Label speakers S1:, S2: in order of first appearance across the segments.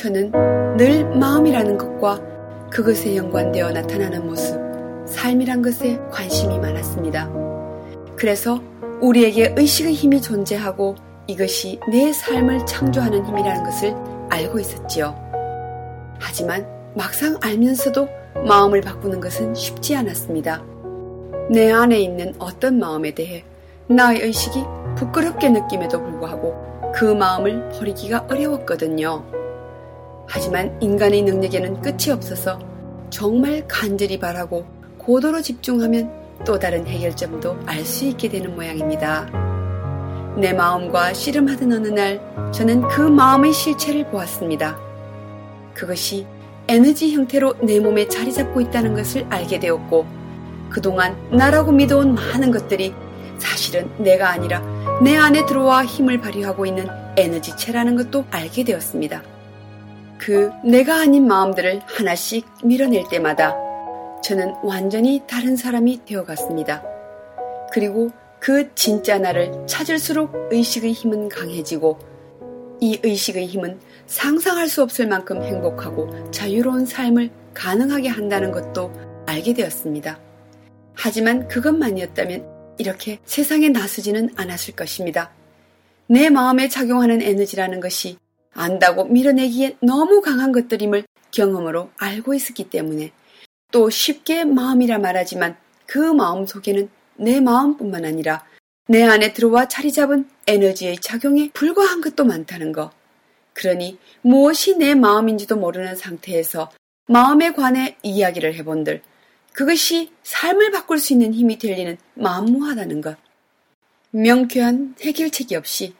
S1: 저는 늘 마음이라는 것과 그것에 연관되어 나타나는 모습, 삶이란 것에 관심이 많았습니다. 그래서 우리에게 의식의 힘이 존재하고 이것이 내 삶을 창조하는 힘이라는 것을 알고 있었지요. 하지만 막상 알면서도 마음을 바꾸는 것은 쉽지 않았습니다. 내 안에 있는 어떤 마음에 대해 나의 의식이 부끄럽게 느낌에도 불구하고 그 마음을 버리기가 어려웠거든요. 하지만 인간의 능력에는 끝이 없어서 정말 간절히 바라고 고도로 집중하면 또 다른 해결점도 알 수 있게 되는 모양입니다. 내 마음과 씨름하던 어느 날 저는 그 마음의 실체를 보았습니다. 그것이 에너지 형태로 내 몸에 자리 잡고 있다는 것을 알게 되었고 그동안 나라고 믿어온 많은 것들이 사실은 내가 아니라 내 안에 들어와 힘을 발휘하고 있는 에너지체라는 것도 알게 되었습니다. 그 내가 아닌 마음들을 하나씩 밀어낼 때마다 저는 완전히 다른 사람이 되어갔습니다. 그리고 그 진짜 나를 찾을수록 의식의 힘은 강해지고 이 의식의 힘은 상상할 수 없을 만큼 행복하고 자유로운 삶을 가능하게 한다는 것도 알게 되었습니다. 하지만 그것만이었다면 이렇게 세상에 나서지는 않았을 것입니다. 내 마음에 작용하는 에너지라는 것이 안다고 밀어내기에 너무 강한 것들임을 경험으로 알고 있었기 때문에 또 쉽게 마음이라 말하지만 그 마음 속에는 내 마음뿐만 아니라 내 안에 들어와 자리 잡은 에너지의 작용에 불과한 것도 많다는 것. 그러니 무엇이 내 마음인지도 모르는 상태에서 마음에 관해 이야기를 해본들 그것이 삶을 바꿀 수 있는 힘이 될 리는 만무하다는 것. 명쾌한 해결책이 없이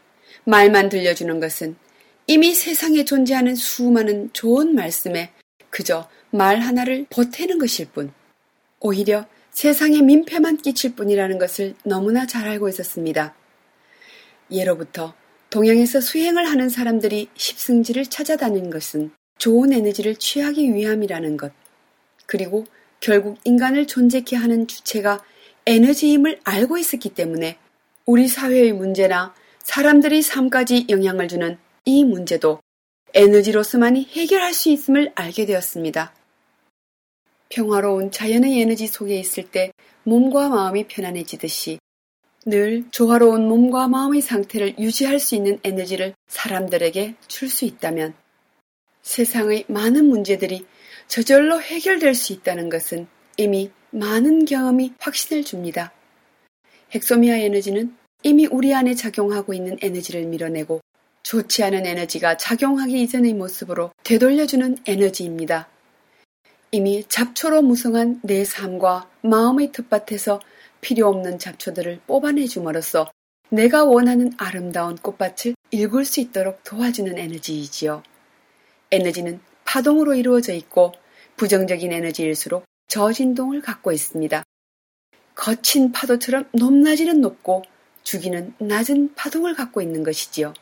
S1: 말만 들려주는 것은 이미 세상에 존재하는 수많은 좋은 말씀에 그저 말 하나를 보태는 것일 뿐. 오히려 세상에 민폐만 끼칠 뿐이라는 것을 너무나 잘 알고 있었습니다. 예로부터 동양에서 수행을 하는 사람들이 십승지를 찾아다니는 것은 좋은 에너지를 취하기 위함이라는 것. 그리고 결국 인간을 존재케 하는 주체가 에너지임을 알고 있었기 때문에 우리 사회의 문제나 사람들의 삶까지 영향을 주는 이 문제도 에너지로서만이 해결할 수 있음을 알게 되었습니다. 평화로운 자연의 에너지 속에 있을 때 몸과 마음이 편안해지듯이 늘 조화로운 몸과 마음의 상태를 유지할 수 있는 에너지를 사람들에게 줄 수 있다면 세상의 많은 문제들이 저절로 해결될 수 있다는 것은 이미 많은 경험이 확신을 줍니다. 헥소미아 에너지는 이미 우리 안에 작용하고 있는 에너지를 밀어내고 좋지 않은 에너지가 작용하기 이전의 모습으로 되돌려주는 에너지입니다. 이미 잡초로 무성한 내 삶과 마음의 텃밭에서 필요 없는 잡초들을 뽑아내 줌으로써 내가 원하는 아름다운 꽃밭을 일굴 수 있도록 도와주는 에너지이지요. 에너지는 파동으로 이루어져 있고 부정적인 에너지일수록 저진동을 갖고 있습니다. 거친 파도처럼 높낮이는 높고 죽이는 낮은 파동을 갖고 있는 것이지요.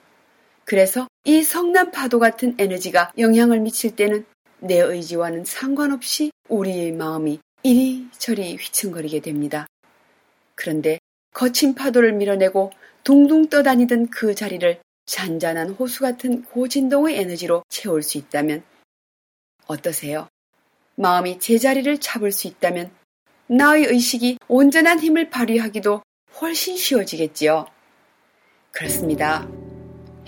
S1: 그래서 이 성난 파도 같은 에너지가 영향을 미칠 때는 내 의지와는 상관없이 우리의 마음이 이리저리 휘청거리게 됩니다. 그런데 거친 파도를 밀어내고 둥둥 떠다니던 그 자리를 잔잔한 호수 같은 고진동의 에너지로 채울 수 있다면 어떠세요? 마음이 제자리를 잡을 수 있다면 나의 의식이 온전한 힘을 발휘하기도 훨씬 쉬워지겠지요. 그렇습니다.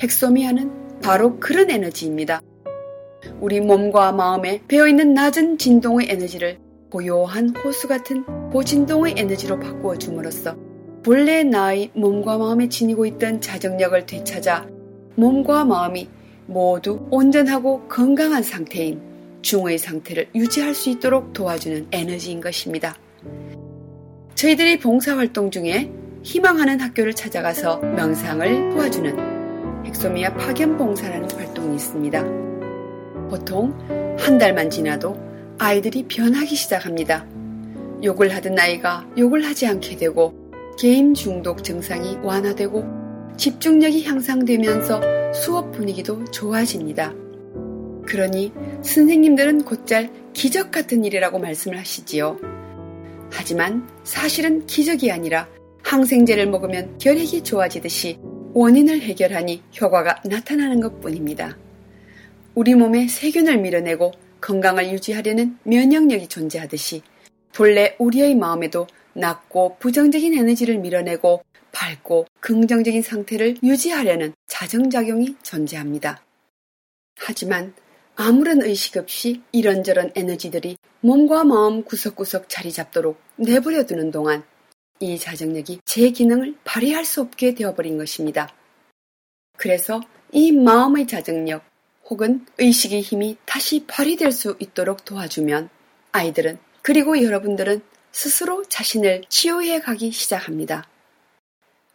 S1: 헥소미아는 바로 그런 에너지입니다. 우리 몸과 마음에 배어있는 낮은 진동의 에너지를 고요한 호수 같은 고진동의 에너지로 바꾸어 줌으로써 본래 나의 몸과 마음에 지니고 있던 자정력을 되찾아 몸과 마음이 모두 온전하고 건강한 상태인 중의 상태를 유지할 수 있도록 도와주는 에너지인 것입니다. 저희들이 봉사활동 중에 희망하는 학교를 찾아가서 명상을 도와주는 헥소미아 파견봉사라는 활동이 있습니다. 보통 한 달만 지나도 아이들이 변하기 시작합니다. 욕을 하던 아이가 욕을 하지 않게 되고 게임 중독 증상이 완화되고 집중력이 향상되면서 수업 분위기도 좋아집니다. 그러니 선생님들은 곧잘 기적 같은 일이라고 말씀을 하시지요. 하지만 사실은 기적이 아니라 항생제를 먹으면 결핵이 좋아지듯이 원인을 해결하니 효과가 나타나는 것 뿐입니다. 우리 몸에 세균을 밀어내고 건강을 유지하려는 면역력이 존재하듯이 본래 우리의 마음에도 낮고 부정적인 에너지를 밀어내고 밝고 긍정적인 상태를 유지하려는 자정작용이 존재합니다. 하지만 아무런 의식 없이 이런저런 에너지들이 몸과 마음 구석구석 자리 잡도록 내버려 두는 동안 이 자정력이 제 기능을 발휘할 수 없게 되어버린 것입니다. 그래서 이 마음의 자정력 혹은 의식의 힘이 다시 발휘될 수 있도록 도와주면 아이들은 그리고 여러분들은 스스로 자신을 치유해 가기 시작합니다.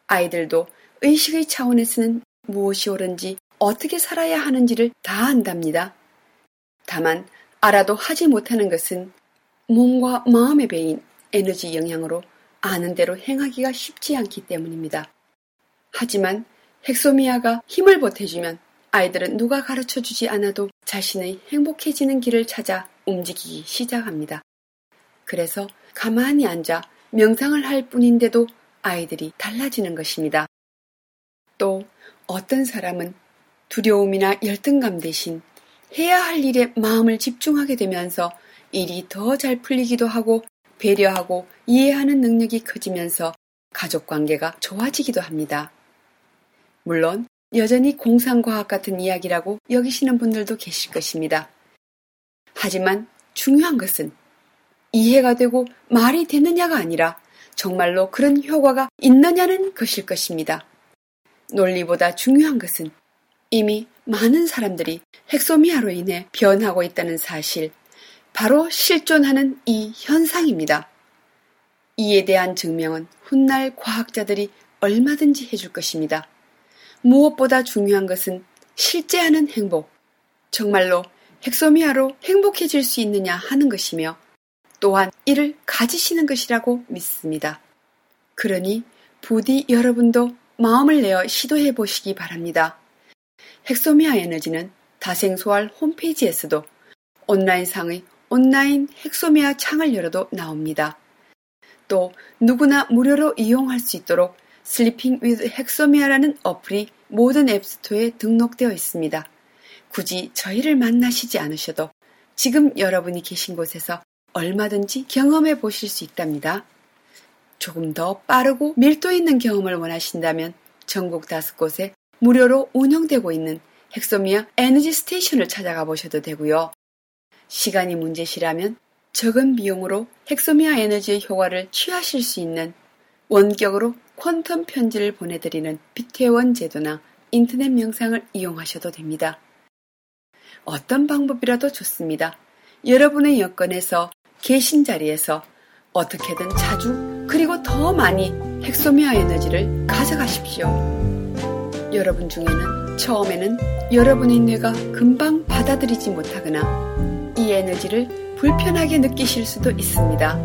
S1: 아이들도 의식의 차원에서는 무엇이 옳은지 어떻게 살아야 하는지를 다 안답니다. 다만 알아도 하지 못하는 것은 몸과 마음의 배인 에너지 영향으로 아는 대로 행하기가 쉽지 않기 때문입니다. 하지만 헥소미아가 힘을 보태주면 아이들은 누가 가르쳐 주지 않아도 자신의 행복해지는 길을 찾아 움직이기 시작합니다. 그래서 가만히 앉아 명상을 할 뿐인데도 아이들이 달라지는 것입니다. 또 어떤 사람은 두려움이나 열등감 대신 해야 할 일에 마음을 집중하게 되면서 일이 더 잘 풀리기도 하고 배려하고 이해하는 능력이 커지면서 가족 관계가 좋아지기도 합니다. 물론 여전히 공상과학 같은 이야기라고 여기시는 분들도 계실 것입니다. 하지만 중요한 것은 이해가 되고 말이 되느냐가 아니라 정말로 그런 효과가 있느냐는 것일 것입니다. 논리보다 중요한 것은 이미 많은 사람들이 헥소미아로 인해 변하고 있다는 사실, 바로 실존하는 이 현상입니다. 이에 대한 증명은 훗날 과학자들이 얼마든지 해줄 것입니다. 무엇보다 중요한 것은 실제 하는 행복, 정말로 헥소미아로 행복해질 수 있느냐 하는 것이며 또한 이를 가지시는 것이라고 믿습니다. 그러니 부디 여러분도 마음을 내어 시도해 보시기 바랍니다. 헥소미아 에너지는 다생소활 홈페이지에서도 온라인상의 온라인 헥소미아 창을 열어도 나옵니다. 또 누구나 무료로 이용할 수 있도록 Sleeping with 헥소미아라는 어플이 모든 앱스토어에 등록되어 있습니다. 굳이 저희를 만나시지 않으셔도 지금 여러분이 계신 곳에서 얼마든지 경험해 보실 수 있답니다. 조금 더 빠르고 밀도 있는 경험을 원하신다면 전국 다섯 곳에 무료로 운영되고 있는 헥소미아 에너지 스테이션을 찾아가 보셔도 되고요. 시간이 문제시라면 적은 비용으로 헥소미아 에너지의 효과를 취하실 수 있는 원격으로 퀀텀 편지를 보내드리는 비태원 제도나 인터넷 명상을 이용하셔도 됩니다. 어떤 방법이라도 좋습니다. 여러분의 여건에서 계신 자리에서 어떻게든 자주 그리고 더 많이 헥소미아 에너지를 가져가십시오. 여러분 중에는 처음에는 여러분의 뇌가 금방 받아들이지 못하거나 이 에너지를 불편하게 느끼실 수도 있습니다.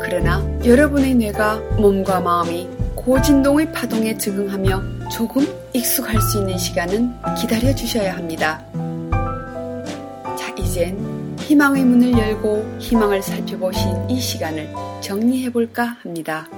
S1: 그러나 여러분의 뇌가 몸과 마음이 고진동의 파동에 적응하며 조금 익숙할 수 있는 시간은 기다려 주셔야 합니다. 자, 이젠 희망의 문을 열고 희망을 살펴보신 이 시간을 정리해 볼까 합니다.